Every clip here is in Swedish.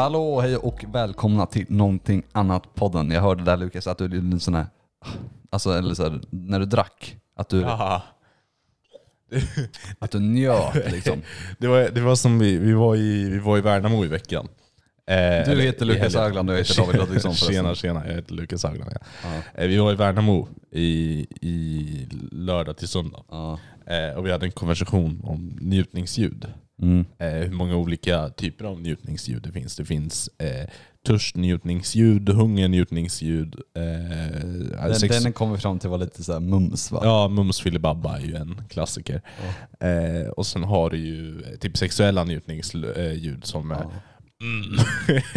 Hallå, hej och välkomna till någonting annat podden. Jag hörde där Lukas att du är en sån här, alltså eller så här, när du drack, att du, att du njöt liksom. Det var, det var som vi, vi, var i, vi var i Värnamo i veckan. Eh, Du heter Lukas. Högland och jag heter David Ludvigsson förresten. Tjena, tjena. Jag heter Lukas Högland. Ja. Ja. Eh, vi var i Värnamo i, i lördag till söndag. Ja. Eh, och vi hade en konversation om njutningsljud. Mm. Eh, hur många olika typer av njutningsljud det finns. Det finns eh, törstnjutningsljud, hungernjutningsljud. Eh, Den, sex- den kom vi fram till var lite så mums va? Ja, Mums filibabba är ju en klassiker. Eh, och sen har du ju eh, typ sexuella njutningsljud som är Ja. Mm,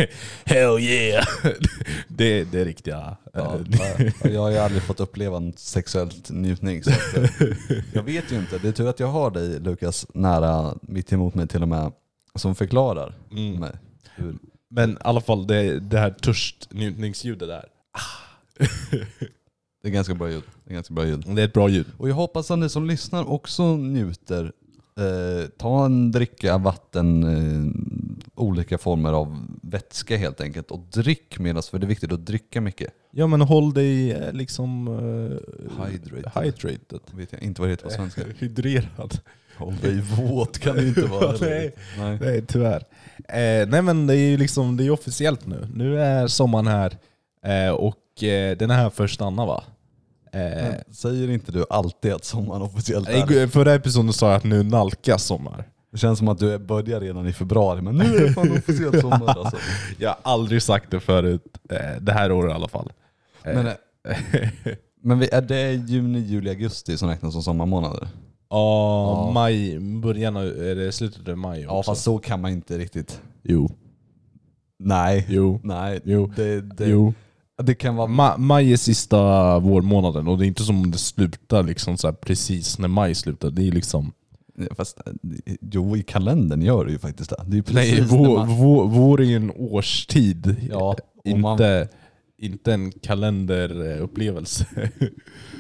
Hell yeah! det, det är riktiga. Ja, eh, jag har ju aldrig fått uppleva en sexuellt njutning. Så eh, jag vet ju inte. Det är tur att jag har dig Lukas nära, mitt emot mig till och med, som förklarar Mm. mig. Hur, Men i alla fall det, det här törstnjutningsljudet där. det är ganska bra ljud. Det är ganska bra ljud. Det är ett bra ljud. Och jag hoppas att ni som lyssnar också njuter. Eh, ta en dricka, vatten, eh, olika former av vätska helt enkelt. Och drick medan, för det är viktigt att dricka mycket. Ja men håll dig eh, liksom uh, Hydrated. hydrated. Vet jag inte vad det heter på svenska. Hydrerad. Håll dig våt kan det inte vara. Nej. Nej. Nej tyvärr. Eh, nej men det är ju liksom, det är officiellt nu. Nu är sommaren här eh, och eh, den är här för att stanna va? Eh, Säger inte du alltid att sommaren officiellt är? I förra episoden sa jag att nu nalkas sommar. Det känns som att du börjar redan i februari, men nu är det fan officiellt sommar alltså. Jag har aldrig sagt det förut, eh, det här året i alla fall. Eh, Men, eh, men vi- är det juni, juli, augusti som räknas som sommarmånader? Ja, Ja. maj, början av, är det slutet av maj Ja också? fast så kan man inte riktigt. Jo, Nej. jo, Nej, Jo. Det, det, jo. Det kan vara... Ma maj är sista vårmånaden och det är inte som om det slutar liksom så precis när maj slutar. Det är liksom... Fast, eh, jo, i kalendern gör det ju faktiskt det. Det är precis Nej, vår, man- vår, vår är ju en årstid. Ja, och man- inte, inte en kalenderupplevelse.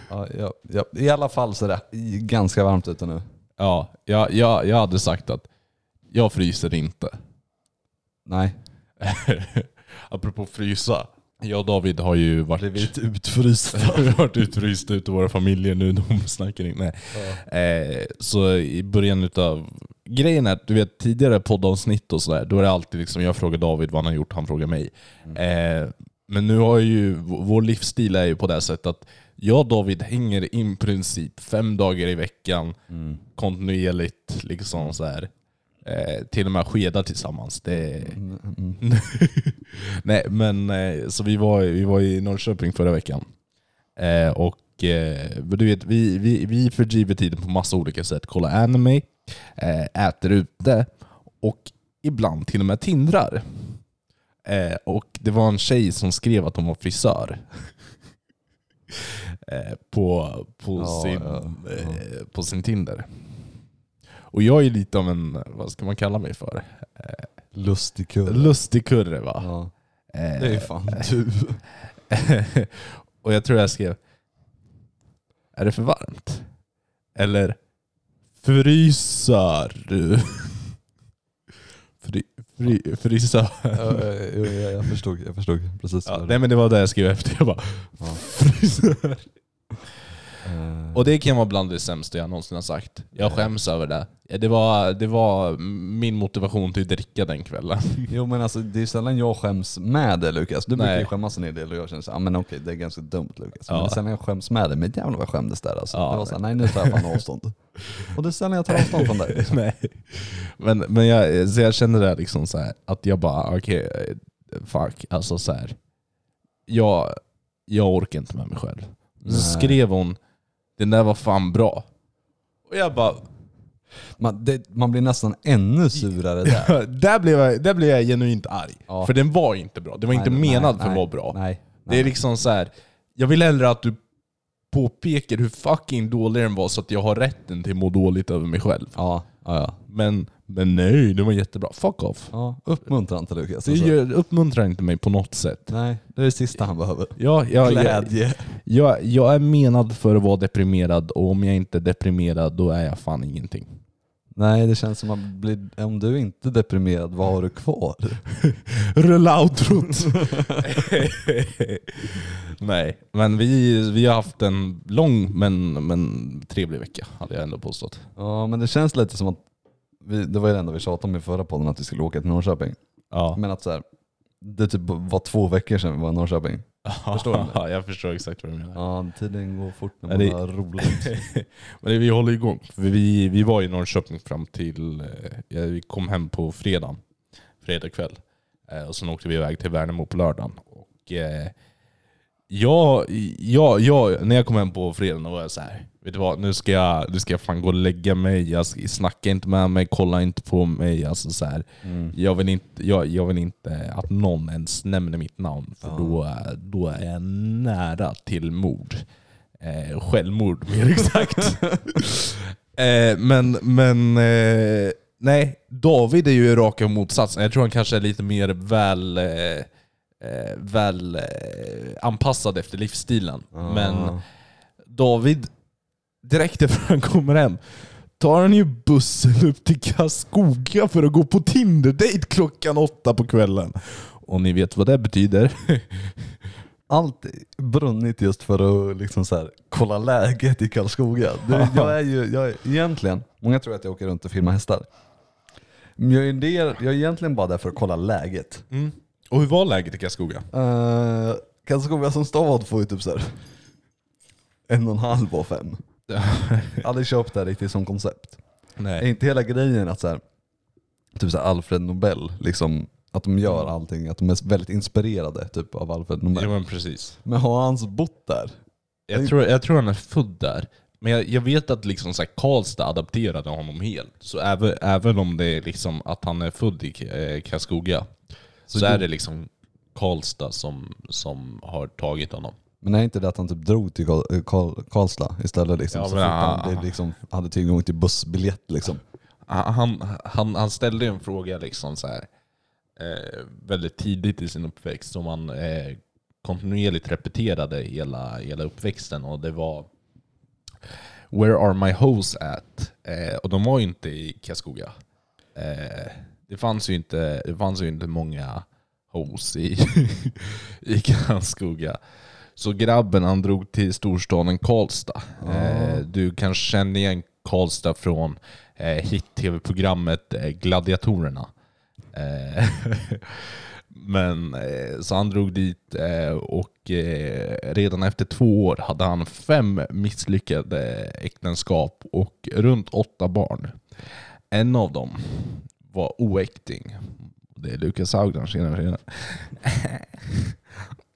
Ja, ja, ja. I alla fall så är det ganska varmt ute nu. ja, jag, jag, jag hade sagt att jag fryser inte. Nej. Apropå frysa. Jag och David har ju varit, Blivit utfrysta. vi har varit utfrysta ute i våra familjer nu. De snackar inte. Nej. Eh, så i början utav grejen är att du vet tidigare poddavsnitt och sådär, då är det alltid liksom jag frågar David vad han har gjort, han frågar mig. Eh, men nu har ju, vår livsstil är ju på det sättet att jag och David hänger i princip fem dagar i veckan Mm. kontinuerligt. Liksom så här. Eh, till och med skedar tillsammans. Det, Mm, mm. Nej, men eh, så vi var, vi var i Norrköping förra veckan. Eh, och eh, du vet, vi, vi, vi fördriver tiden på massa olika sätt. Kolla anime, eh, äter ute och ibland till och med tindrar. Eh, och det var en tjej som skrev att hon var frisör. på, på, Ja, sin, ja, ja. På sin Tinder. Och jag är lite av en, vad ska man kalla mig för? Lustig kurre. Lustig kurre va? Ja, Eh, det är fan du. och jag tror jag skrev Är det för varmt? Eller Fryser du? Fry, fry, frysa. Ja, ja, ja, jag förstod, jag förstod precis. Ja, nej men det var det jag skrev efter. Jag bara, Ja. fryser. Eh, Och det kan vara bland det sämsta jag någonsin har sagt. Jag skäms över det. Ja, Det var, det var min motivation till att dricka den kvällen. Jo men alltså det är sällan jag skäms med det Lukas. Du brukar Nej. ju skämmas en del och jag känner så, ah, men okej det är ganska dumt Lukas. Men Ja. det är sällan jag skäms med det. Men jävlar vad jag skämdes där alltså. Ja, det var så här, nej nu tar jag fan avstånd. och det är sällan jag tar avstånd från det. Liksom. Nej. Men, men jag, så jag kände det liksom så här, att jag bara, okej, fuck. Alltså så här, jag, jag orkar inte med mig själv. Så skrev hon, den där var fan bra. Och jag bara, Man, det, man blir nästan ännu surare där. där, blev jag, där blev jag genuint arg. Ja. För den var inte bra. Den var inte Nej, menad nej, för att nej, vara bra. Nej, Det är liksom så här. jag vill hellre att du påpekar hur fucking dålig den var så att jag har rätten till att må dåligt över mig själv. Ja, ja, ja. Men, men nej, den var jättebra. Fuck off. ja uppmuntra inte Lukas. Det Alltså. uppmuntrar inte mig på något sätt. Nej, det är det sista han behöver. Ja, jag, jag, Glädje. jag, jag är menad för att vara deprimerad och om jag inte är deprimerad då är jag fan ingenting. Nej, det känns som att bli, om du inte är deprimerad, vad har du kvar? Rulla outrot! Nej, men vi, vi har haft en lång men, men trevlig vecka, hade jag ändå påstått. Ja, men det känns lite som att, vi, det var ju det enda vi tjatade om i förra podden, att vi skulle åka till Norrköping. Ja. Men att så här, det typ var två veckor sedan vi var i Norrköping. Förstår du? Ja, jag förstår exakt vad du menar. Ja, tiden går fort när man det- har roligt. Men det, vi håller igång. Vi, vi var i Norrköping fram till, eh, ja, vi kom hem på fredagen, fredag kväll. Eh, och sen åkte vi iväg till Värnamo på lördagen. Och, eh, jag, jag, jag, när jag kom hem på fredagen var jag så här. Vet du vad, nu ska jag, nu ska jag fan gå och lägga mig. Jag ska, snacka inte med mig, kolla inte på mig. Alltså så. Mm. Jag, vill inte, jag, jag vill inte att någon ens nämner mitt namn, för Ja. då, då är jag nära till mord. Eh, självmord mer exakt. eh, men men eh, nej, David är ju raka motsatsen. Jag tror han kanske är lite mer väl, eh, eh, väl eh, anpassad efter livsstilen. Men Ja. David, direkt efter han kommer hem, tar han ju bussen upp till Karlskoga för att gå på Tinder-date klockan åtta på kvällen. Och ni vet vad det betyder? allt brunnit just för att liksom så här, kolla läget i Karlskoga. Det, jag är ju, jag är, egentligen, många tror att jag åker runt och filmar hästar. Men jag är, del, jag är egentligen bara där för att kolla läget. Och hur var läget i Karlskoga? Uh, Karlskoga som stad får ju typ så här, en och en halv av fem. Aldrig köpt det riktigt som koncept. Är Nej. inte hela grejen att så här, typ så här Alfred Nobel, liksom, att de gör allting, att de är väldigt inspirerade typ, av Alfred Nobel. Ja men precis. Men har han bott där? Jag tror, jag tror han är född där. Men jag, jag vet att liksom så här, Karlstad adapterade honom helt. Så även, även om det är liksom att han är född i eh, Karlskoga, så, Så är det liksom Karlstad som, som har tagit honom. Men är inte det att han typ drog till Karl, Karl, Karlstad istället? Liksom, Ja, så men han- han det liksom, hade tillgång till bussbiljett liksom. Han, han, han ställde en fråga liksom så här, eh, väldigt tidigt i sin uppväxt som han eh, kontinuerligt repeterade hela, hela uppväxten. Och det var Where are my hoes at? Eh, och de var ju inte i Karlskoga. Eh, det, fanns ju inte, det fanns ju inte många hoes i, i Karlskoga. Så grabben han drog till storstaden Karlstad. Eh, du kanske känner igen Karlstad från eh, hit-tv-programmet eh, Gladiatorerna. Eh, men så han drog dit och redan efter två år hade han fem misslyckade äktenskap och runt åtta barn. En av dem var oäkting. Det är Lukas Haugland, tjena tjena.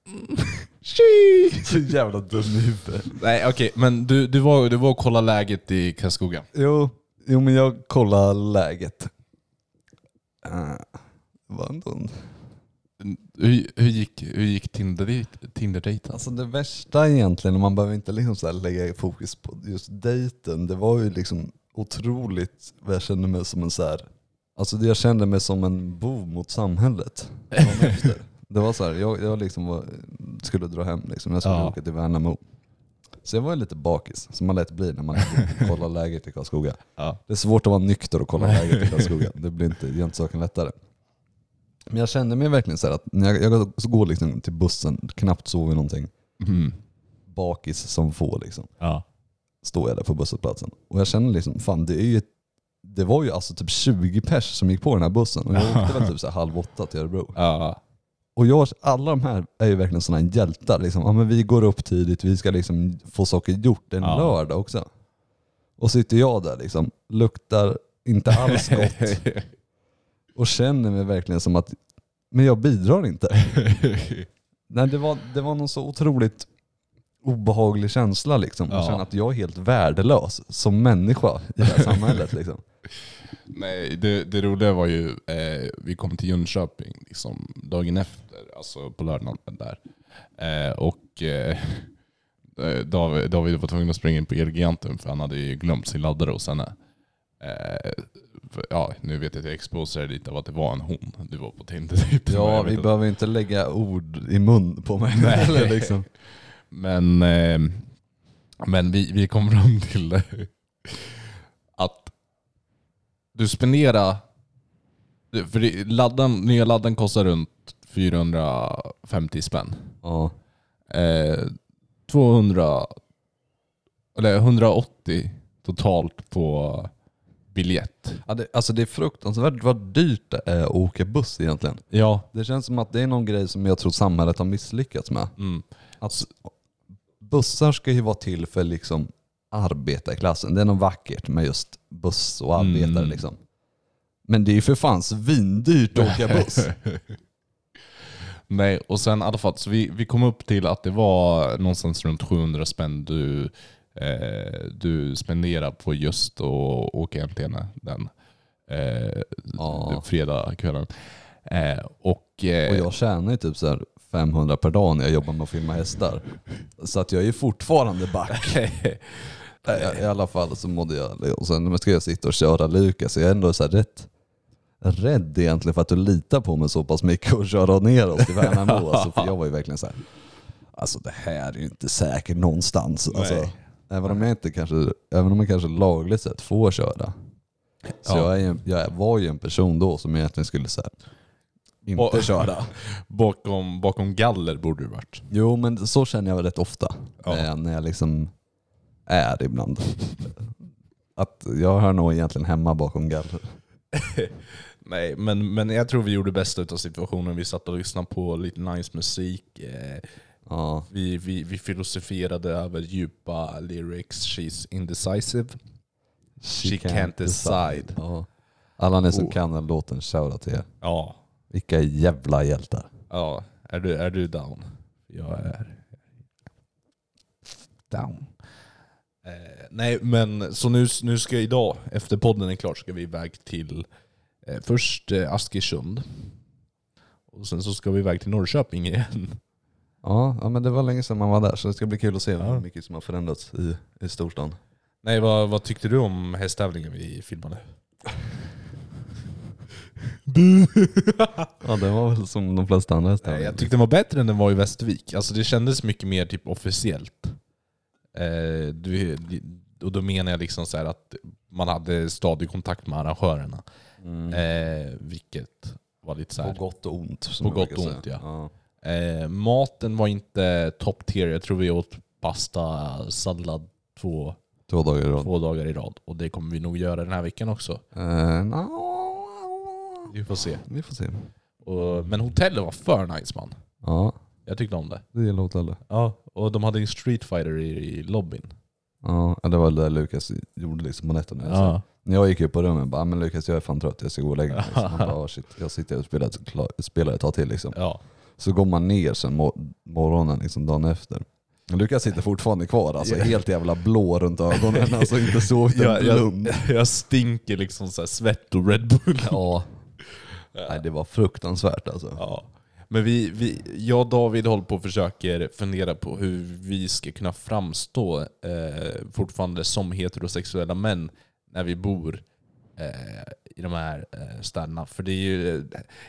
Så jävla dum i huvudet. Nej okej, men du, du, var, du var och kollade läget i Karlskoga. Jo, jo, men jag kollar läget. Uh, var ändå en Hur, hur gick, hur gick Tinder- Tinder-dejten? Alltså det värsta egentligen, och man behöver inte liksom så här lägga fokus på just dejten, det var ju liksom otroligt vad jag kände mig som en så här, alltså det jag kände mig som en bov mot samhället. dagen efter. Det var så här, jag, jag liksom var, skulle dra hem liksom, jag skulle Ja. åka till Värnamo. Så jag var lite bakis, som man lätt blir när man kollar läget i Karlskoga. Ja. Det är svårt att vara nykter och kolla läget i Karlskoga. Det blir inte, det gör inte saken lättare. Men jag kände mig verkligen så här att när jag, jag går liksom till bussen, knappt sover någonting, Mm. bakis som få liksom. Ja. Står jag där på busshållplatsen. Och jag känner liksom, fan det är ju det var ju alltså typ 20 pers som gick på den här bussen. Och jag åkte väl typ så halv åtta till Örebro. Ja. Och jag, alla de här är ju verkligen sådana hjältar. Liksom. Ja, men vi går upp tidigt, vi ska liksom få saker gjort en Ja. lördag också. Och sitter jag där liksom, luktar inte alls gott och känner mig verkligen som att, men jag bidrar inte. Nej, det, var, det var någon så otroligt obehaglig känsla liksom. Ja. Att känna att jag är helt värdelös som människa i det här samhället. Liksom. Nej, det, det roliga var ju, eh, vi kom till Jönköping liksom, dagen efter, alltså på lördagen där. Eh, och eh, David, David var tvungen att springa in på Elgiganten för han hade ju glömt sin laddare hos henne. Eh, för, ja, nu vet jag att jag exposerar lite av att det var en hon du var på Tinder. typ. Ja, vi behöver inte lägga ord i mun på mig. Nej. Eller liksom. Men, eh, men vi, vi kom fram till att du spenderar... För det, laddan, nya laddan kostar runt 450 spänn. Ja. Eh, 200... Eller 180 totalt på biljett. Ja, det, alltså det är fruktansvärt vad dyrt det är att åka buss egentligen. Ja. Det känns som att det är någon grej som jag tror samhället har misslyckats med. Mm. Att bussar ska ju vara till för liksom arbetarklassen. Det är något vackert med just buss och arbetare Mm. liksom. Men det är ju för fan svindyrt att åka buss. Nej, och sen i alla fall, så vi, vi kom upp till att det var någonstans runt 700 spänn du, eh, du spenderar på just att åka henne den eh, Ja. fredagskvällen. Eh, och, eh, Och jag tjänar ju typ så här 500 per dag när jag jobbar med att filma hästar. Så att jag är fortfarande back. I, I alla fall så mådde jag, och sen ska jag sitta och köra Lukas, jag är ändå så rätt rädd egentligen för att du litar på mig så pass mycket och köra ner oss till Värnamo. Alltså, för jag var ju verkligen så här. alltså det här är ju inte säkert någonstans. Alltså, Nej. även, om jag inte kanske, även om jag kanske lagligt sett får köra. Så Ja. jag, är, ju- jag var ju en person då som egentligen skulle här, inte Och- köra. bakom, bakom galler borde du varit. Jo men så känner jag rätt ofta. Ja. eh, När jag liksom är ibland. Att jag hör nog egentligen hemma bakom galler. Nej, men, men jag tror vi gjorde bästa av situationen. Vi satt och lyssnade på lite nice musik. Eh, Ja. vi, vi, vi filosoferade över djupa lyrics. She's indecisive. She can't decide. Ja. Alla ni som Oh. kan den låten, shoutout till er. Ja, Vilka jävla hjältar. ja. Är, du, är du down? Jag är down. Eh, nej, men så nu, nu ska idag, efter podden är klar, ska vi iväg till eh, först eh, Askersund. Och sen så ska vi iväg till Norrköping igen. Ja, ja men det var länge sedan man var där så det ska bli kul att se hur mycket som har förändrats i, i storstan. Nej, vad, vad tyckte du om hästtävlingen vi filmade? Ja det var väl som de flesta andra hästar. Nej, jag tyckte den var bättre än den var i Västervik. Alltså det kändes mycket mer typ officiellt. Eh, du, och då menar jag liksom så att man hade stadig kontakt med arrangörerna. mm. Eh, vilket var lite så På här. gott och ont. På gott och ont, säga. ja. Eh, maten var inte top tier. Jag tror vi åt pasta, sallad två, Två dagar i rad. två dagar i rad. Och det kommer vi nog göra den här veckan också. Eh, no. Vi får se. Vi får se. Och, men hotellet var för nice man. Ja, Jag tyckte om det. det gillar hotellet. Ja, och de hade en Street Fighter i, i lobbyn. Ja, det var det Lukas gjorde liksom på nätterna. Ja. När jag gick upp på rummet och bara, "Ah, men Lukas jag är fan trött, jag ska gå och lägga mig. Liksom. Han bara, "Ah, shit, jag sitter och spelar, spelar ett tag till liksom. ja. Så går man ner sen mor- morgonen, liksom dagen efter. Lukas sitter fortfarande kvar, alltså Ja. helt jävla blå runt ögonen, alltså inte sovit en Jag, jag, blund. jag stinker liksom så här svett och Red Bull. Ja. Nej det var fruktansvärt alltså. Ja. Men vi, vi, jag och David håller på och försöker fundera på hur vi ska kunna framstå eh, fortfarande som heterosexuella män när vi bor eh, i de här eh, städerna. För det är ju, eh,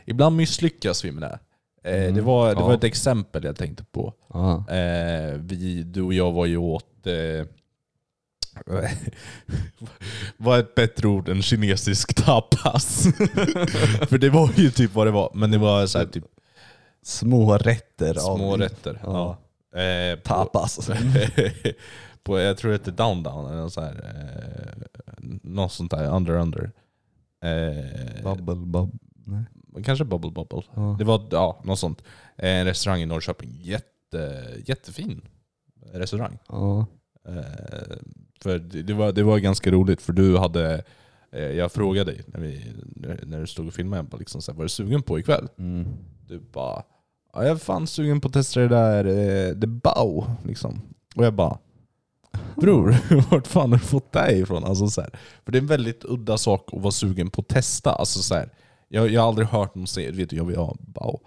ibland misslyckas vi med det. Eh, Mm, det var, det ja. var ett exempel jag tänkte på. Ja. Eh, vi, du och jag var ju åt... Vad är ett bättre ord än kinesisk tapas? För det var ju typ vad det var. Men det var så här, typ Små rätter små av rätter. Ja. Eh, på, tapas. på, jag tror det heter Down Down, eller något, så här, eh, något sånt där, Under Under. Eh, Bubble bubble. Nej. Kanske Bubble Bubble. Ja. Det var ja, något sånt. En restaurang i Norrköping. Jätte, jättefin restaurang. Ja. Eh, för det, var, det var ganska roligt, för du hade... Eh, jag frågade dig när, vi, när, du stod och filmade, liksom så här, vad är du sugen på ikväll? Mm. Du bara... Ja, jag är fan sugen på att testa det där eh, The Bow. Liksom. Och jag bara... Bror, vart fan har du fått det ifrån? Alltså, så här, för det är en väldigt udda sak att vara sugen på att testa. Alltså, så här, jag, jag har aldrig hört någon säga vet du, jag vill ha Bow.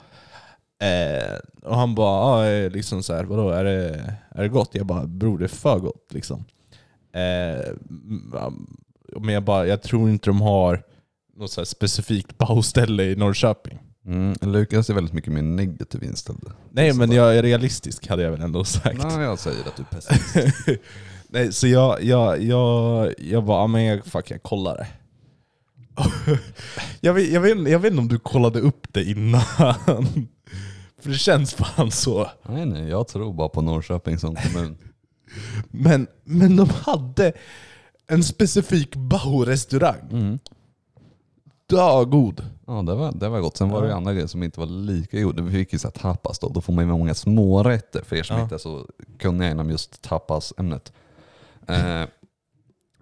Eh, och han bara, ah, liksom så här, vadå, är det, är det gott? Jag bara, bror det är för gott. Liksom. Eh, men jag bara, jag tror inte de har något så här specifikt BAO ställe i Norrköping. Mm. Lukas är väldigt mycket mer negativ inställd. Nej men jag är realistisk hade jag väl ändå sagt. Nej jag säger att du är pessimist. Nej, så jag, jag, jag, jag bara, men jag, fuck, jag kollar det. Jag vet, jag, vet, jag vet inte om du kollade upp det innan. För det känns fan så. Nej nej, jag tror bara på Norrköping som kommun. Men, men de hade en specifik Bauer-restaurang. Mm. Dögod. Ja det var, det var gott. Sen var det ju andra grejer som inte var lika goda. Vi fick ju så här tapas då. Då får man ju många smårätter för er som Ja. inte är så kunniga inom just tapasämnet. Eh,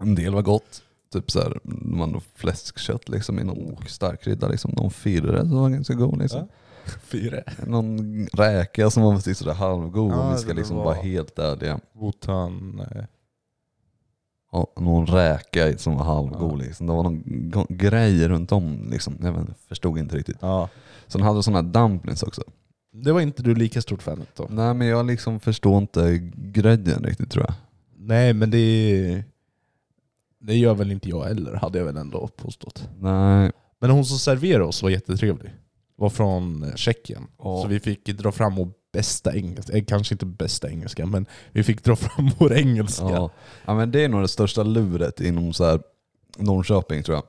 en del var gott. Typ såhär, man fläskkött liksom i någon starkrydda liksom. Någon firre som var ganska god liksom. Fyra. Någon räka som var precis sådär halvgod Ja, om vi ska det liksom var- vara helt ärliga. Wotan... eh, någon räka som var halvgod liksom. Det var någon go- grej runt om liksom. Jag vet, förstod inte riktigt. Ja. Sen hade de sådana här dumplings också. Det var inte du lika stort fan av. Nej men jag liksom förstår inte grejen riktigt tror jag. Nej men det... Det gör väl inte jag heller, hade jag väl ändå påstått. Nej. Men hon som serverade oss var jättetrevlig. Var från Tjeckien. Ja. Så vi fick dra fram vår bästa engelska. Eh, kanske inte bästa engelska, men vi fick dra fram vår engelska. Ja. ja men det är nog det största luret inom så här Norrköping tror jag.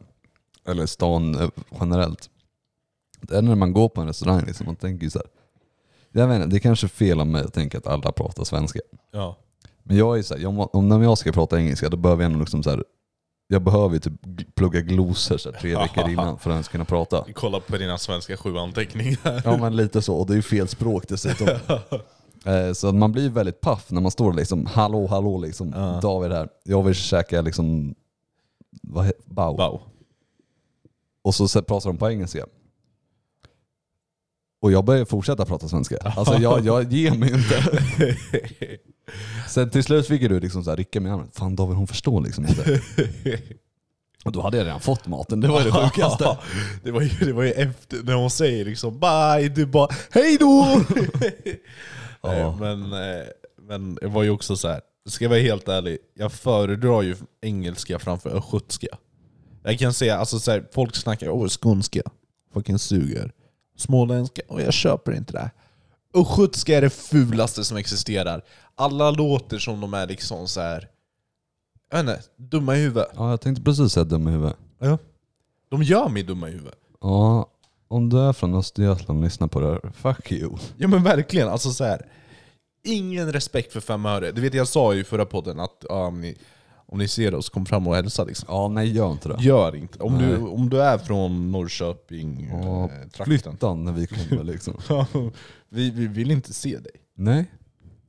Eller stan eh, generellt. Det är när man går på en restaurang liksom, man tänker så här. Jag vet inte, det är kanske är fel av mig att tänka att alla pratar svenska. Ja. Men jag är så här, jag, om när jag ska prata engelska då behöver jag nog liksom så här, jag behöver ju typ plugga glosor så tre veckor innan för att ens kunna prata. Kolla på dina svenska sju anteckningar. Ja men lite så, och det är ju fel språk dessutom. Eh, Så man blir väldigt paff när man står liksom, hallå hallå liksom, Ja. David här, jag vill käka liksom, vad bao. Wow. Och så så pratar de på engelska. Och jag börjar fortsätta prata svenska. Alltså jag, jag ger mig inte. Sen till slut fick du liksom så här rycka mig i armen. Fan David hon förstår liksom inte. Och då hade jag redan fått maten, det var det sjukaste. det, var ju, det var ju efter, när hon säger liksom bye, du bara hej då! Ja. Men, eh, men det var ju också så här. ska jag vara helt ärlig, jag föredrar ju engelska framför östgötska. Jag kan säga, alltså så här, folk snackar åh skånska, fucking suger. Småländska, och jag köper inte det. Östgötska är det fulaste som existerar. Alla låter som de är liksom så här. jag vet inte, dumma i huvudet. Ja jag tänkte precis säga dum i huvudet. Ja. De gör mig dumma i huvudet. Ja, om du är från Östergötland och lyssnar på det här, fuck you. Ja men verkligen, alltså så här. Ingen respekt för fem öre. Du vet jag sa ju i förra podden att ja, om, ni, om ni ser oss, kom fram och hälsa liksom. Ja nej gör inte det. Gör inte om Nej. du, om du är från Norrköping, Ja, eh, trakten. Flytta när vi kommer liksom. vi, vi vill inte se dig. Nej.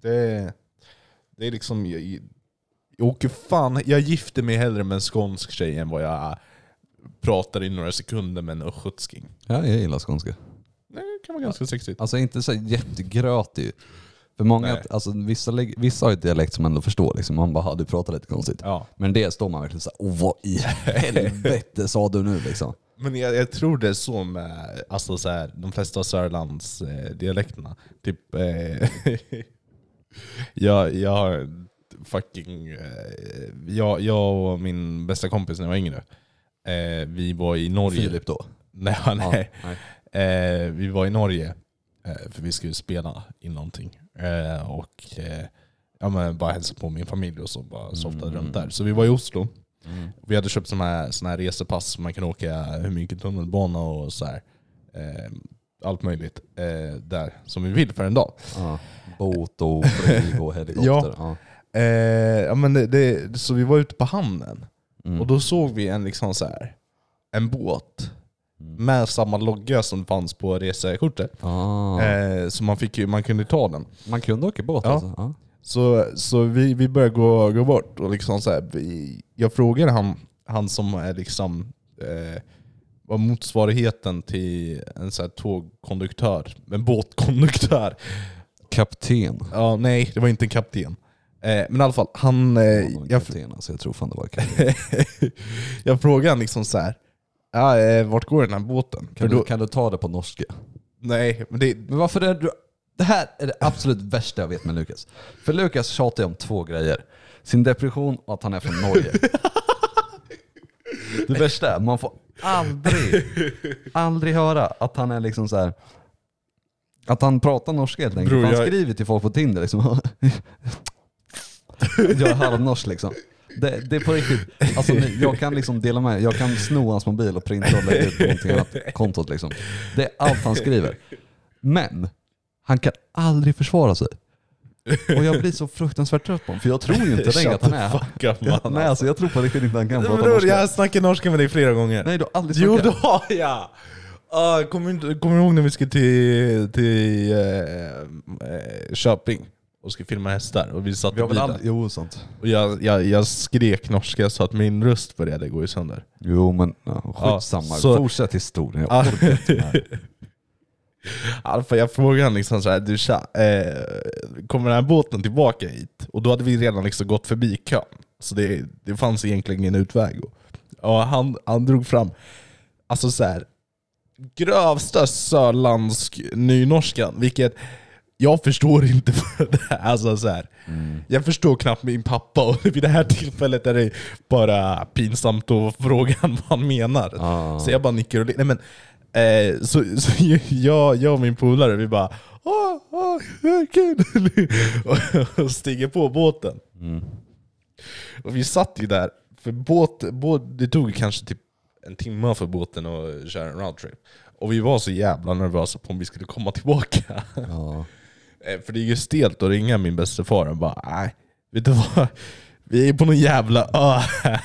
Det, det är liksom, jag, jag fan, jag gifter mig hellre med en skånsk tjej än vad jag pratar i några sekunder med en östgötsking. Ja, jag gillar skånska. Det kan vara ganska sexigt. Alltså inte så jättegrötig. För många, alltså, vissa, vissa har ju dialekt som ändå förstår. Liksom. Man bara, "Ha, du pratar lite konstigt. Ja. Men det står man verkligen såhär, åh vad i helvete sa du nu liksom? Men jag, jag tror det är så med alltså så här, de flesta av Sörlands eh, dialekterna. Typ, eh, jag, jag fucking... Eh, jag, jag och min bästa kompis när jag var yngre, eh, vi var i Norge. Filip då? Nej, Ja, nej. Eh, vi var i Norge, eh, för vi skulle spela i någonting. Eh, och eh, ja, men bara hälsa på min familj och så bara softade Mm. runt där. Så vi var i Oslo. Mm. Vi hade köpt såna här, såna här resepass så man kan åka hur mycket tunnelbana och så här. Allt möjligt där som vi vill för en dag. Ja. Båt och flyg och helikopter. Ja. Ja. Eh, ja, men det, det, så vi var ute på hamnen Mm. och då såg vi en, liksom så här, en båt Mm. med samma logga som fanns på resekortet. Ah. Eh, så man, fick, ju- man kunde ta den. Man kunde åka båt Ja. alltså? Ja. Så, så vi, vi började gå, gå bort och liksom så här, vi, jag frågade han, han som är liksom eh, var motsvarigheten till en så här tågkonduktör, en båtkonduktör. Kapten. Ja, nej, det var inte en kapten. Eh, men i alla fall, han... Eh, Ja, någon jag, kapten alltså, jag tror fan det var kapten. jag frågade han liksom så här. Ja, eh, vart går den här båten? Kan, då, du, kan du ta det på norska? nej, men det, Men varför är du... Det här är det absolut värsta jag vet med Lukas. För Lukas tjatar om två grejer. Sin depression och att han är från Norge. Det värsta är, man får aldrig, aldrig höra att han är liksom så här. Att han pratar norska helt enkelt. Bror, han jag- skriver till folk på Tinder liksom. Jag är halvnorsk liksom. Det, det är på riktigt. Alltså, ni- jag kan liksom dela med Jag kan sno hans mobil och printa och lägga ut på någonting annat kontot. Liksom. Det är allt han skriver. Men han kan aldrig försvara sig. Och jag blir så fruktansvärt trött på honom, för jag tror ju inte längre att han är... fuck up, man, Nej alltså jag tror på riktigt inte att han kan prata Bror, norska. jag har snackat norska med dig flera gånger. Nej du har aldrig Jo snackat. det har jag! Uh, kommer, du ihåg när vi skulle till, till eh, eh, Köping och skulle filma hästar? Och vi satt Vi i bilen. Jo sant. Och jag, jag, jag skrek norska så att min röst började gå sönder. Jo men ja, skitsamma. Ja, så- Fortsätt historien. Ja. Jag orkar inte med. Alltså jag frågade honom liksom så här, du tja, eh, kommer den här båten tillbaka hit? Och då hade vi redan liksom gått förbi kön. Så det, det fanns egentligen ingen utväg. Och, och han, han drog fram, alltså så här, grövsta sörländsk nynorskan, vilket jag förstår inte vad det. Alltså så här, Jag förstår knappt min pappa och vid det här tillfället är det bara pinsamt att fråga vad han menar. Ah. Så jag bara nickar och. Nej, men, eh, så, så jag, jag och min polare, vi bara åh, åh, kul! och, och stiger på båten. Och vi satt ju där, för båt, båt, det tog kanske typ en timme för båten att köra en roadtrip. Och vi var så jävla nervösa på om vi skulle komma tillbaka. Ja. Eh, För det är ju stelt att ringa min bästa far och bara nej, vet du vad? Vi är på någon jävla ö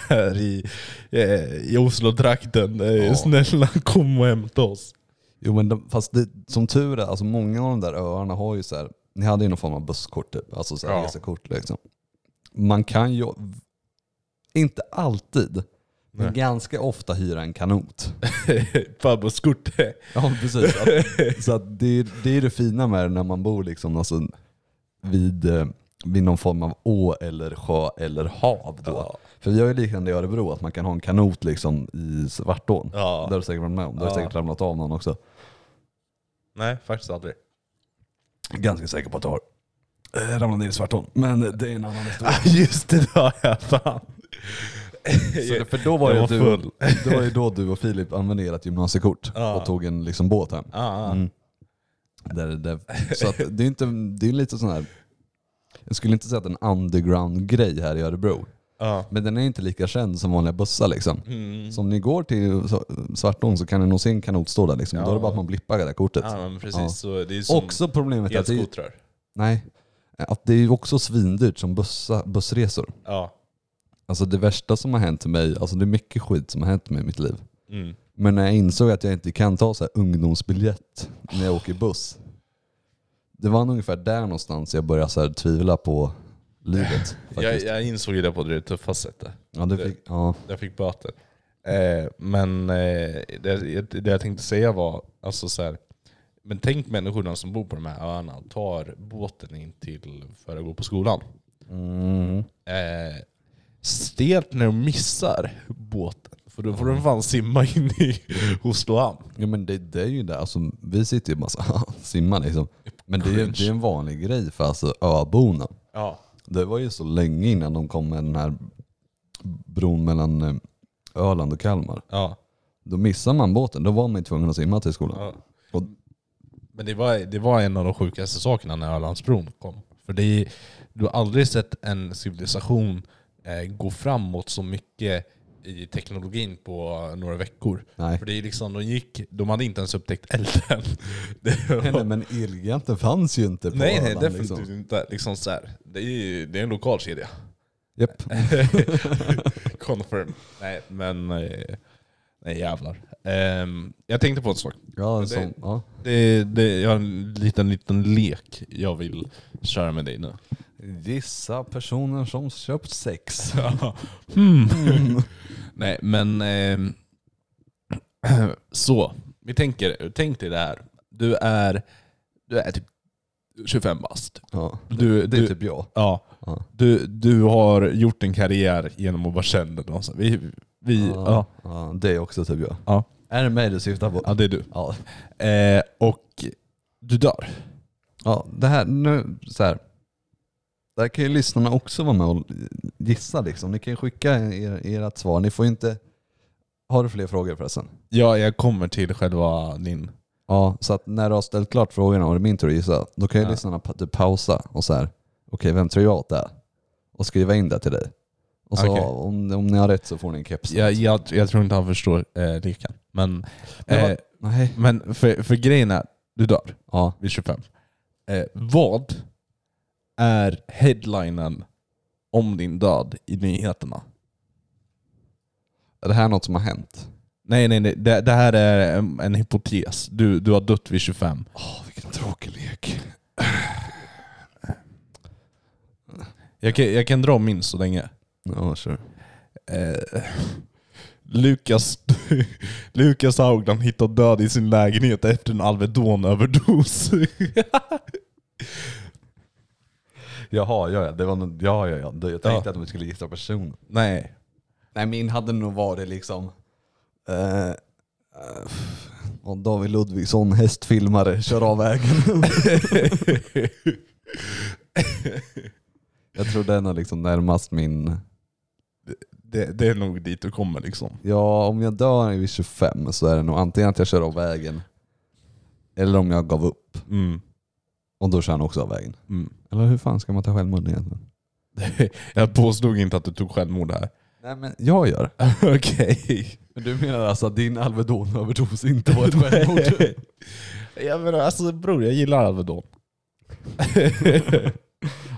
här i, eh, i Oslo-trakten. Eh, Ja. Snälla kom och hämta oss. Jo men de, fast det, som tur är, alltså många av de där öarna har ju så här, ni hade ju någon form av busskort typ, alltså så här Ja. resekort liksom. Man kan ju, inte alltid, men ganska ofta hyra en kanot. Farbrorskort. Ja precis. Att, så att det, är- det är det fina med det när man bor liksom alltså vid, eh, vid någon form av å eller sjö eller hav. Då. Ja. För vi har ju liknande i Örebro, att man kan ha en kanot liksom i Svartån. Ja. Det har du säkert varit med om. Det har Ja. säkert ramlat av någon också. Nej, faktiskt aldrig. Ganska säker på att du har. Eh, ramlat ner i Svartån. Men det är en annan historia. Just det, det har jag fan. Så, för då var, Jag ju var du, full. det var ju då du och Filip använde ert gymnasiekort Ja. och tog en liksom båt hem. Ah, Mm. Där, där, så det är inte, det är lite sån här, jag skulle inte säga att det är en underground-grej här i Örebro. ah. Men den är inte lika känd som vanliga bussar liksom. Mm. Så om ni går till Svartån så kan ni nog se en kanot stå där liksom. Då är det Ja. bara att man blippar det där kortet. Ja, precis. Ja. Så det är Också problemet är att det, elskotrar. nej, att det är ju också svindyrt som bussa, bussresor. Ja. Alltså det värsta som har hänt mig, alltså det är mycket skit som har hänt mig i mitt liv. Mm. Men när jag insåg att jag inte kan ta så här ungdomsbiljett när jag åker buss. Det var nog ungefär där någonstans jag började så här tvivla på livet. Jag, jag insåg ju det på det tuffa sättet. ja, det fick, ja. Jag fick böter. Eh, men eh, det, det jag tänkte säga var, alltså så här, men tänk människorna som bor på de här öarna tar båten in till för att gå på skolan. Mm. Eh, stelt när de missar båten. För då får de fan simma in i Oslo hamn. ja men det, det är ju det, alltså, vi sitter ju bara så här, simmar liksom. Men det är, det är en vanlig grej för alltså öborna. Ja. Det var ju så länge innan de kom med den här bron mellan eh, Öland och Kalmar. Ja. Då missar man båten, då var man ju tvungen att simma till skolan. ja. Och, Men det var, det var en av de sjukaste sakerna när Ölandsbron kom. För det är, du har aldrig sett en civilisation gå framåt så mycket i teknologin på några veckor. nej. För det är liksom, de, gick, de hade inte ens upptäckt elden. Det var, nej men Elgiganten fanns ju inte på nej, nej, Öland. definitivt liksom. inte. Liksom så här, det, är, ju- det är en lokal kedja. Japp. Confirm. Nej, men... eh, Nej jävlar. Ehm, jag tänkte på en sak. Ja, det- som, ja. Det, det, jag har en liten, liten lek jag vill köra med dig nu. Vissa personer som köpt sex. hmm. Nej, men... ehm, så, vi tänker, tänk dig det här. Du är, du är typ 25 bast. Ja. Du, Det är du, typ jag. ja, Ja. du, du har gjort en karriär genom att vara känd. sånt. Vi, vi, ja. Ja. Ja, det är också typ jag. Ja. Är det mig du syftar på? ja, det är du. Ja. Eh, och du dör. ja det här, nu så här. Där kan ju lyssnarna också vara med och gissa liksom. Ni kan ju skicka er, ert svar. Ni får inte... Har du fler frågor förresten? Ja, jag kommer till själva din... Ja, så att när du har ställt klart frågorna och det är min tur att gissa, då kan ju Ja. lyssnarna pa- typ pausa och så här. okej vem tror jag att det är? Och skriva in det till dig. Och så Okej. om, om ni har rätt så får ni en keps. Jag, jag, jag tror inte han förstår eh, leken. Men, eh, men för, för grejen är, du dör Ja. vid 25. Eh, vad är headlinen om din död i nyheterna? Är det här något som har hänt? Nej, nej, nej. Det, det här är en, en hypotes. Du, du har dött vid 25. Åh, vilken tråkig lek. Jag kan, jag kan dra min så länge. Ja, kör. Eh, Lukas, Lukas Haugland hittade död i sin lägenhet efter en Alvedon-överdos. Jaha, ja, ja. Det var något, ja, ja, ja. Jag tänkte Ja. att vi skulle gissa person. Nej. Nej, min hade nog varit liksom... Eh, eh, David Ludvigsson, hästfilmare, kör av vägen. jag tror den är liksom närmast min... Det, det är nog dit du kommer liksom. Ja, om jag dör vid 25 så är det nog antingen att jag kör av vägen eller om jag gav upp. Mm. Och då kör han också av vägen. Mm. Eller hur fan ska man ta självmord egentligen? Jag påstod inte att du tog självmord här. Nej men jag gör. Okej. Men du menar alltså att din Alvedon-överdos inte var ett självmord? Ja, men alltså bror, jag gillar Alvedon.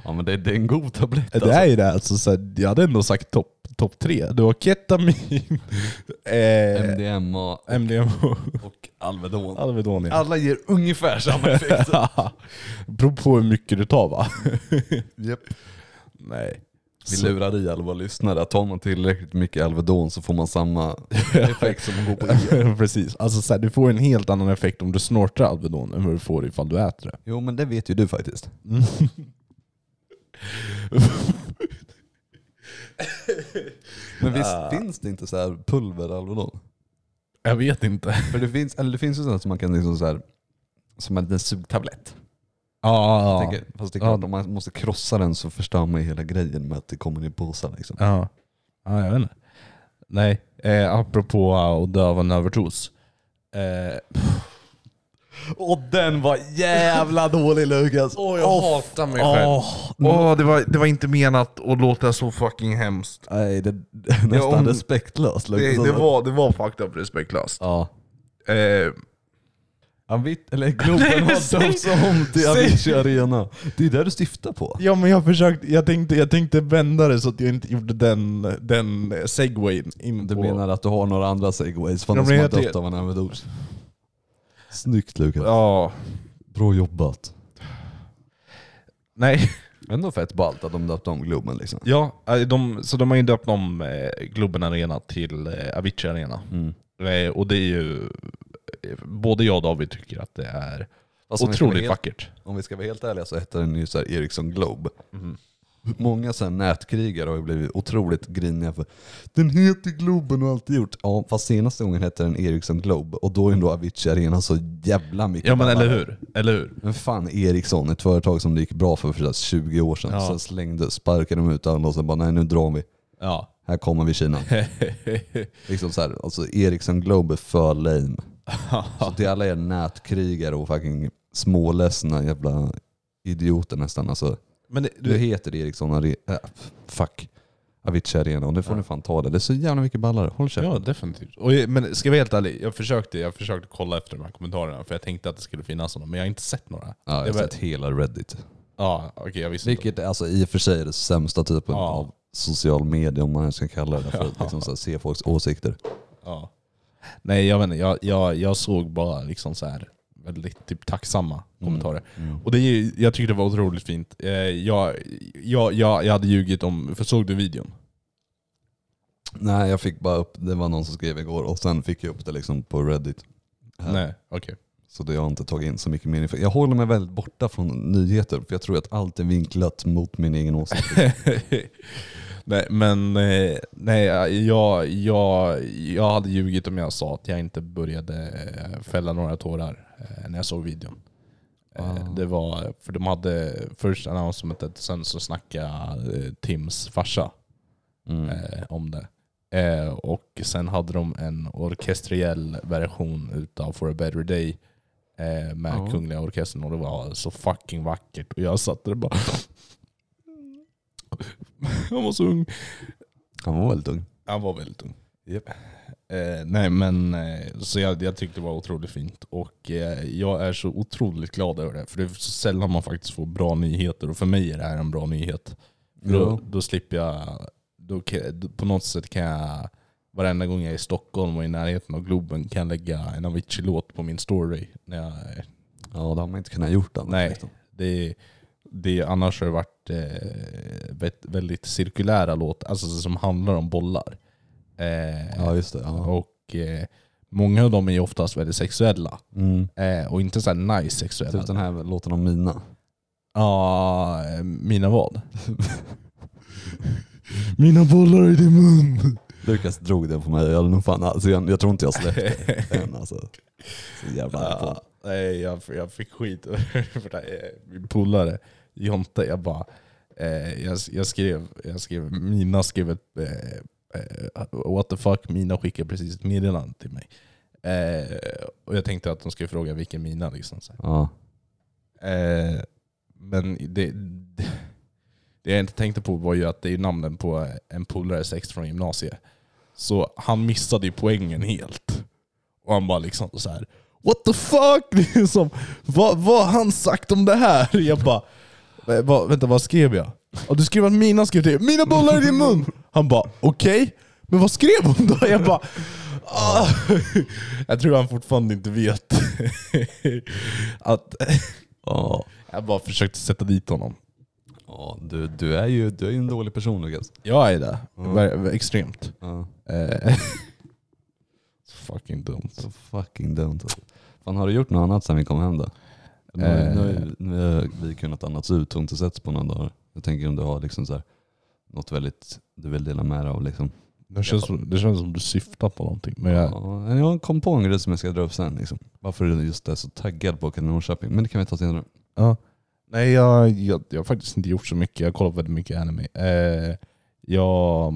ja men det, det är en god tablett Det är ju det. Alltså, så här, jag hade ändå sagt topp top tre. Du har ketamin, eh, MDMA MDMA och Alvedon. Alvedon. Ja. Alla ger ungefär samma effekt. Beror på hur mycket du tar va? Japp. Nej. Vi Så- lurar i alla våra lyssnare att tar man tillräckligt mycket Alvedon så får man samma effekt som man går på el. Precis. Alltså, så här, du får en helt annan effekt om du snortar Alvedon än vad du får ifall du äter det. Jo men det vet ju du faktiskt. Men visst finns det inte så här pulver Alvedon? Jag vet inte. För det finns, eller det finns ju sådana som man kan liksom så här, som en liten sugtablett. Ja, ja, Tänker, fast det är Ja. klart, om man måste krossa den så förstör man ju hela grejen med att det kommer i påsar liksom. ja. Ja, jag vet inte. Nej, eh, apropå att dö av en överdos. Eh, Och den var jävla dålig Lukas! Åh, jag hatar mig själv. Åh, Åh, det, var, det var inte menat att låta så fucking hemskt. Nej, det, det är nästan om- respektlöst Lukas. Det, det, var, det var fucked up respektlöst. Ja. Eh, Avit, eller Globen har döpts om till Avicii Arena. Det är där du stiftar på. ja men jag försökte, jag tänkte, jag tänkte vända det så att jag inte gjorde den, den segwayn in Du på... menar att du har några andra segways från Ja, de som men har jag tycker- av en överdos? Snyggt Lukas. Ja. Bra jobbat. Nej. Ändå fett ballt att de döpte om Globen liksom. Ja, eh, de, så de har ju döpt om eh, Globen Arena till eh, Avicii Arena. Mm. Och det är ju... Både jag och David tycker att det är vara otroligt helt- vackert. Om vi ska vara helt ärliga så hette den ju så här Ericsson Globe. Mhm. Många så här nätkrigare har ju blivit otroligt griniga för Den heter Globen och alltid gjort. Ja fast senaste gången hette den Ericsson Globe och då är ändå Avicii Arena så jävla mycket Ja men eller hur? Eller hur? Men fan Ericsson, ett företag som det gick bra för för så här 20 år sedan. Ja. Sen slängde, sparkade de ut alla och sen bara nej nu drar vi. Ja. Här kommer vi Kina. liksom så här, alltså Ericsson Globe är för lame. Så till alla er nätkrigare och fucking småledsna jävla idioter nästan. Alltså, men det, du du, heter Ericsson Arena, äh, fuck. Avicii Arena och det får ni fan ta det. Det är så jävla mycket ballare. Håll käften. ja definitivt. Och, jag- men ska jag vara helt ärlig, jag försökte, jag försökte kolla efter de här kommentarerna för jag tänkte att det skulle finnas sådana, men jag har inte sett några. Ja, jag har Det var- sett hela Reddit. Ja, okej jag visste inte. Vilket alltså, i och för sig är det sämsta typen Ja. av social media om man ska kalla det för att liksom, så här, se folks åsikter. Ja. Nej jag vet inte, jag, jag, jag såg bara liksom så här väldigt typ tacksamma kommentarer. Mm. Och det, jag tyckte det var otroligt fint. Eh, jag, jag, jag, jag hade ljugit om, för såg du videon? Nej jag fick bara upp, det var någon som skrev igår och sen fick jag upp det liksom på Reddit. Här. Nej, okej. Så det har inte tagit in så mycket mer. Jag håller mig väldigt borta från nyheter för jag tror att allt är vinklat mot min egen åsikt. nej, men eh, nej, jag, jag, jag hade ljugit om jag sa att jag inte började eh, fälla några tårar eh, när jag såg videon. Ah. Det var, för de hade först announcementet, sen så snackade Tims farsa Mm. om det. Och sen hade de en orkestriell version utav For a better day med Ja. Kungliga Orkestern och det var så fucking vackert. Och jag satt där och bara... Han var så ung. Han var väldigt ung. Han var väldigt ung. Yep. Eh, nej men, eh, så jag, jag tyckte det var otroligt fint. Och eh, jag är så otroligt glad över det. För det är så sällan man faktiskt får bra nyheter. Och för mig är det här en bra nyhet. För Då, då slipper jag, då på något sätt kan jag, varenda gång jag är i Stockholm och i närheten av Globen kan jag lägga en Avicii-låt på min story. När jag, är- Ja, det har man inte kunnat gjort annars. Nej. Liksom. det, det, annars har det varit eh, vä- väldigt cirkulära låtar, alltså som handlar om bollar. Eh, Ja, just det. Ja. och eh, många av dem är ju oftast väldigt sexuella. Mm. Eh, och inte så här nice sexuella. Typ den här låten om Mina. Ja, eh, mina vad? mina bollar i din mun. Lukas drog den på mig. Jag, nog fan, alltså, jag, jag tror inte jag släppte den. Alltså. Så jävla Ja, nej, jag, jag fick skit för det. här. Min polare Jonte, jag bara... Eh, jag, jag, skrev, jag skrev, Mina skrev ett... Eh, eh, what the fuck, Mina skickade precis ett meddelande till mig. Eh, och jag tänkte att de skulle fråga vilken Mina. Liksom, så. Ja. Eh, men det, det, det jag inte tänkte på var ju att det är namnen på en polare sex från gymnasiet. Så han missade ju poängen helt. Och han bara liksom så här. What the fuck? Liksom, vad, vad har han sagt om det här? Jag bara, "Eh, vad, vänta vad skrev jag? Och du skrev att Mina skrev till Mina bollar i din mun! Han bara, okej, men vad skrev hon då? Jag bara, ah. Jag tror han fortfarande inte vet att Ja. jag bara försökte sätta dit honom. Ja, du, du, är ju, du är ju en dålig person Lukas. Jag är det. Mm. Extremt. Eh, fucking dumt. Så fucking dumt. Fan, har du gjort något annat sen vi kom hem då? Nu, har- Eh. nu, har ju- nu har vi kunnat annats ut och inte setts på några dagar. Jag tänker om du har liksom så här, något väldigt du vill dela med dig av. Liksom. Det känns, som, det känns som du syftar på någonting. Men jag, Ja, jag kom på en grej som jag ska dra upp sen. Liksom. Varför du just är så taggad på till Norrköping. Men det kan vi ta senare. ja. Nej, jag, jag, jag har faktiskt inte gjort så mycket. Jag har kollat väldigt mycket anime. Eh, jag,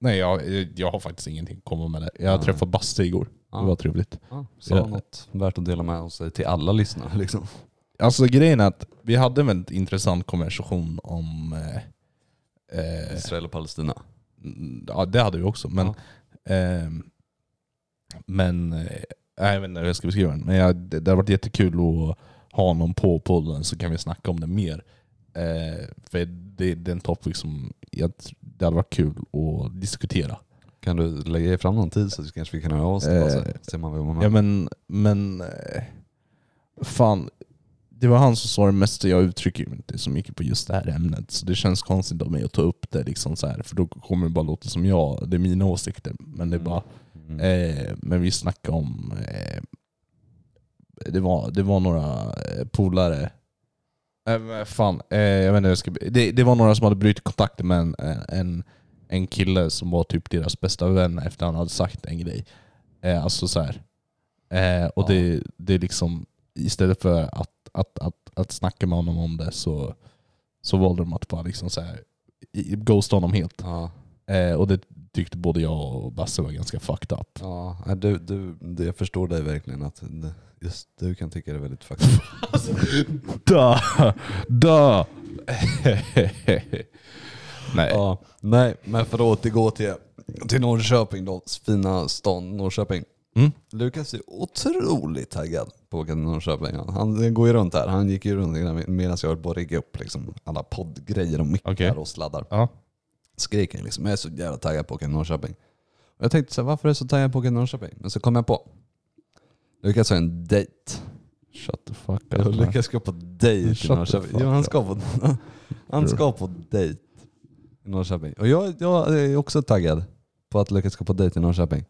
nej, jag, jag har faktiskt ingenting att komma med det. Jag Ja. träffade Basse igår. Det var trevligt. Ja, sa Ja. något värt att dela med sig till alla lyssnare. Liksom. Alltså grejen är att vi hade en väldigt intressant konversation om eh, eh, Israel och Palestina. Mm, Ja det hade vi också. Men, Ja. ehm, men eh, jag vet inte hur jag ska beskriva den. Men jag, det, det har varit jättekul att ha någon på podden så kan vi snacka om det mer. Eh, för det, det är en topic som jag, tr- det hade varit kul att diskutera. Kan du lägga fram någon tid så kanske vi kan höra av oss? Eh, ser man vad man Ja men, men eh, fan. Det var han som sa det mesta, jag uttrycker mig inte så mycket på just det här ämnet. Så det känns konstigt av mig att ta upp det liksom så här, för då kommer det bara låta som jag, det är mina åsikter. Men det är bara Mm. Eh, men vi snackade om, eh, det, var, det var några eh, polare, eh, fan, eh, jag vet inte jag ska, det, det var några som hade brutit kontakten med en, en, en kille som var typ deras bästa vän efter han hade sagt en grej. Eh, alltså så här. Eh, och Ja. det, det är liksom, istället för att, att, att, att snacka med honom om det så, så valde de att bara liksom så här, ghosta honom helt. Ja, Eh, och det tyckte både jag och Basse var ganska fucked up. ja. Nej, Du, du, jag förstår dig verkligen. att Just du kan tycka det är väldigt fucked up. Dö! Dö! Nej. Ja, nej, men för att återgå till, till Norrköping då, fina stan Norrköping. Mm. Lukas är otroligt taggad på att åka till Norrköping. Han går ju runt här, han gick ju runt medan jag höll på att rigga upp liksom, alla poddgrejer och mickar Okej. och sladdar. Ja. Skrek han liksom, jag är så jävla taggad på att åka till Norrköping. Och jag tänkte så här, varför är jag så taggad på att åka till Norrköping? Men så kom jag på, Lukas har en dejt. Shut the fuck up. Lukas ska på dejt i Norrköping. Jo, han ska på, han ska på dejt i Norrköping. Och jag, jag är också taggad på att Lukas ska på dejt i Norrköping.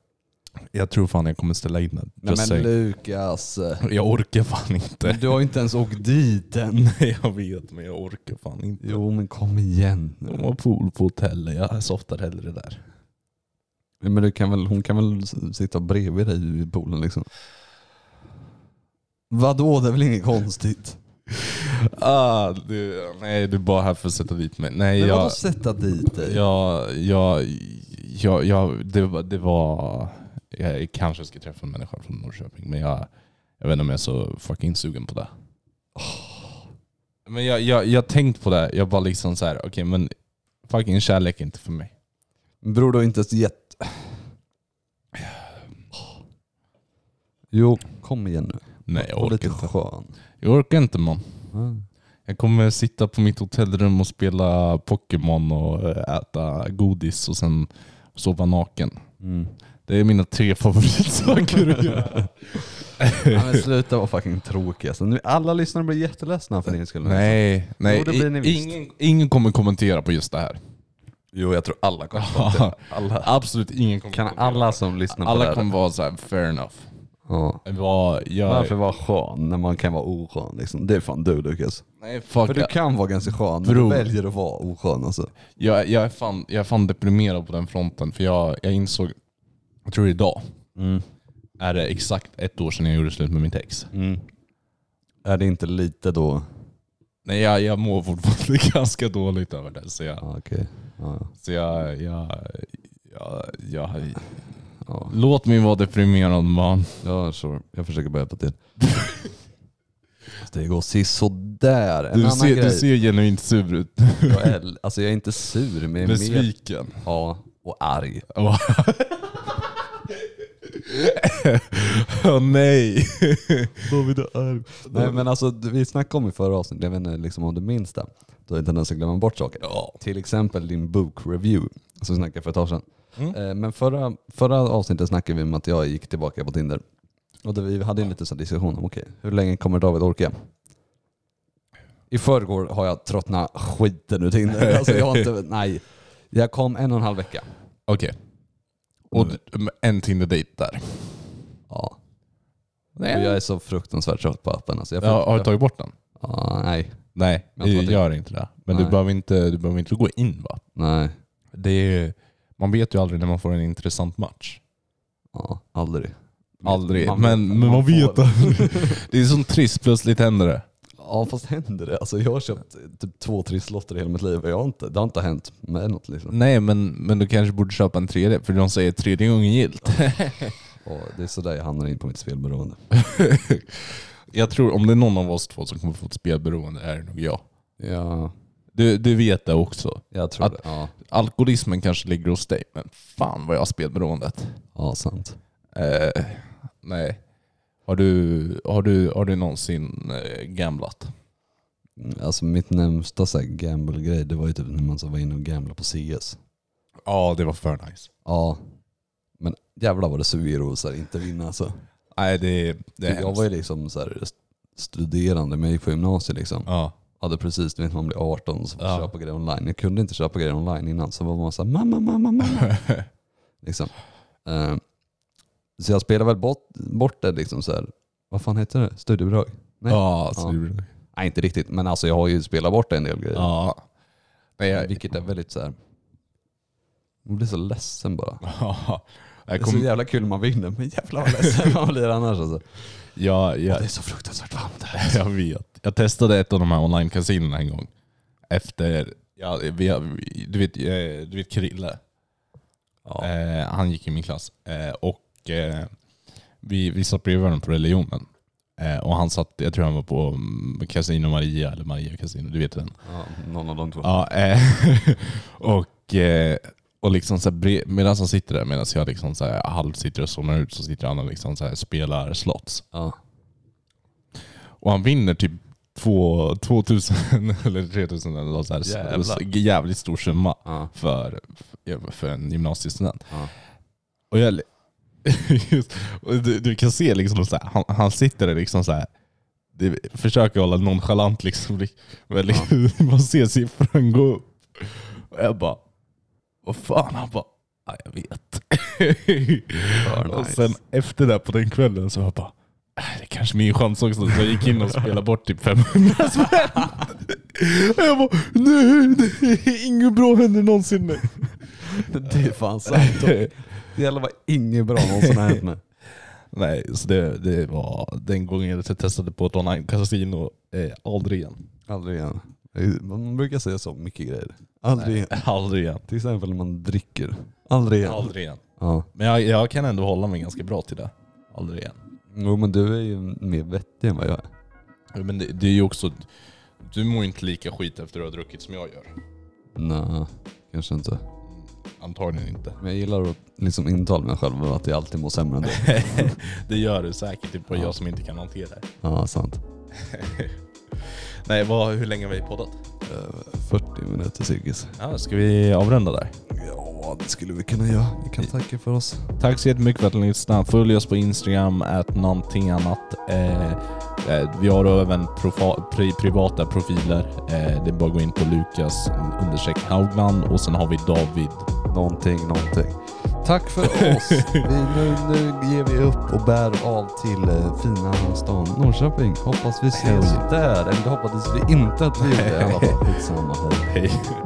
Jag tror fan jag kommer ställa in den. Nej men. Lukas, Jag orkar fan inte. men du har ju inte ens åkt dit än. Nej jag vet men jag orkar fan inte. Jo men kom igen De har pool på hotellet, jag softar hellre där. Ja, Men du kan väl, hon kan väl sitta bredvid dig i poolen liksom? Vadå? Det är väl inget konstigt? Ah, du, nej du är bara här för att sätta dit mig. Nej, Men vadå jag, sätta dit dig? jag, jag, jag, jag, det, var- det var... Jag kanske ska träffa en människa från Norrköping, men jag, jag vet inte om jag är så fucking sugen på det. Men jag, jag, jag har tänkt på det, jag bara liksom så här, okej men fucking kärlek är inte för mig. Bror du har inte ens gett... Jo, kom igen nu. Nej jag Var lite orkar inte. skön. Jag orkar inte man. Ja. Jag kommer sitta på mitt hotellrum och spela Pokémon och eh, äta godis och sen sova naken. Mm. Det är mina tre favoritsaker att göra. Ja, men sluta vara fucking tråkig alltså. nu, Alla lyssnare blir jätteledsna för din skull. Nej, nej. Jo, I- ingen, ingen kommer kommentera på just det här. Jo jag tror alla kommer det. alla. Absolut ingen kommer Kan kommentera. alla som lyssnar på det Alla här... kommer vara så här, fair enough. Ja. Jag, Varför vara skön när man kan vara oskön liksom? Det är fan du Lukas. Nej, fuck För du kan vara ganska skön, men du väljer att vara oskön alltså. jag, jag, är fan, jag är fan deprimerad på den fronten. För jag, jag insåg, jag tror idag, Mm. är det exakt ett år sedan jag gjorde slut med mitt ex. Mm. Är det inte lite då... Nej, jag, jag mår fortfarande ganska dåligt över det. Så jag, Ja, okej. Ja, så jag, jag, jag, jag, ja. låt mig vara deprimerad man. ja sure. Jag försöker bara hjälpa till. det går sisådär. En Du annan ser, grej. du ser genuint sur ut. Jag, är, alltså jag är inte sur, men jag är mer... Besviken. Ja, och arg. Åh nej. David är arg. Nej men alltså vi snackade om i förra avsnittet, jag vet inte liksom om du minns det. Du har en tendens att glömma bort saker. Ja. Till exempel din bokreview, som vi snackade för ett tag sedan. Mm. Eh, Men förra, förra avsnittet snackade vi om att jag gick tillbaka på Tinder. Och vi hade en liten sån diskussion om, okej, hur länge kommer David orka? I förrgår har jag tröttnat skiten ur Tinder. Alltså jag har inte, nej. Jag kom en och en halv vecka. Okej. Och du- en Tinder-date där. Ja. Och jag är så fruktansvärt trött på appen. Alltså jag Ja, har du tagit bort den? ja, nej, Nej, Jag gör inte det. Men Nej. du behöver inte, du behöver inte gå in va? nej. Det är, man vet ju aldrig när man får en intressant match. Ja, aldrig. Aldrig. Man- men men man, vet aldrig. Det är sånt trist, plötsligt händer det. Ja fast händer det? Alltså jag har köpt typ två trisslotter i hela mitt liv och jag har inte, det har inte hänt med något liksom. Nej men, men du kanske borde köpa en tredje, för de säger tredje gången gilt. Och det är sådär jag hamnar in på mitt spelberoende. Jag tror om det är någon av oss två som kommer få ett spelberoende är det nog jag. Ja, Du, du vet det också. jag tror Att- det. Ja, Alkoholismen kanske ligger hos dig, men fan vad jag har spelberoendet. ja sant. Eh, nej. Har du, har, du, har du någonsin eh, gamblat? Mm, Alltså mitt närmsta så här gamble-grej det var ju typ när man så var inne och gamblade på CS. Ja, det var för nice. Ja. Men jävlar vad det suger att så här, inte vinna alltså. Nej, det, det är Jag hemskt. var ju liksom så här, studerande, men jag gick på gymnasiet liksom. Ja. Hade precis, du vet man blir 18 så får Ja. köpa grejer online. Jag kunde inte köpa grejer online innan så var man såhär mamma, mamma, mamma. liksom. Eh, så jag spelade väl bort, bort det liksom så här. vad fan heter det? Studiebidrag? Nej. Ja, så Ja. det- Nej inte riktigt, men alltså jag har ju spelat bort en del grejer. ja. Nej, jag, Vilket är väldigt så här. man blir så ledsen bara. ja. Det Jag, är så kom, jävla kul när man vinner, men jävlar vad ledsen man blir annars alltså. Ja, Och ja, Det är så fruktansvärt varmt här. jag vet. Jag testade ett av de här online-kasinerna en gång. Efter, ja, vi, du, vet, eh, du vet Krille? Ja. Eh, han gick i min klass. Eh, och eh, vi, vi satt bredvid varandra på religionen. Eh, och han satt, jag tror han var på mm, Casino Maria, eller Maria Casino, du vet den. Ja, någon av de två. Ja, eh, och, och liksom så här, medan han sitter där, medan jag liksom så här, halvt sitter och zonar ut, så sitter han och liksom så här, spelar slots. Ja. Och han vinner typ två, 2000 eller 3000 eller något så här, Jävlar. jävligt stor summa Ja. för, för, en gymnasiestudent. Ja. Och jag, just, och du, du kan se liksom så här, han, han sitter där liksom så här. Det, försöker hålla nonchalant liksom. Men liksom, man ser siffran gå upp. Och jag bara, vad fan? Han bara, ja jag vet. och nice. sen efter det på den kvällen så jag bara, "Äh, det är kanske min chans också. Så jag gick in och spelade bort typ 500 spänn. Och jag bara, nej, är inget bra händer någonsin. nu." Det är fan sant. Det gäller vad inget bra någonsin har hänt med. Nej, så det, det var den gången jag testade på ett online-casino. Eh, aldrig igen. Aldrig igen. Man brukar säga så mycket grejer. Aldrig igen. Aldrig igen. Till exempel när man dricker. Aldrig igen. Aldrig igen. Ja. Men jag, jag kan ändå hålla mig ganska bra till det. Aldrig igen. Jo men du är ju mer vettig än vad jag är. Men det, det är ju också... Du mår ju inte lika skit efter att du har druckit som jag gör. Nej, kanske inte. Antagligen inte. Men jag gillar att liksom intala mig själv att jag alltid mår sämre än det. det gör du säkert, det är bara Ja. jag som inte kan hantera det. Ja, sant. Nej, vad, hur länge har vi poddat? Eh, 40 minuter cirkus. Ja, ska vi avrunda där? Ja, det skulle vi kunna göra. Vi kan tacka för oss. Tack så jättemycket för att ni lyssnade. Följ oss på Instagram, at någonting annat. Eh, eh, vi har även pri privata profiler. Eh, det är bara att gå in på Lukas understreck Haugland och sen har vi David. Någonting, någonting. Tack för oss. Vi, nu, nu ger vi upp och bär av till eh, fina stan Norrköping. Hoppas vi ses där. Eller det hoppades vi inte att vi gjorde i alla fall. Skitsamma. Hej. Hej.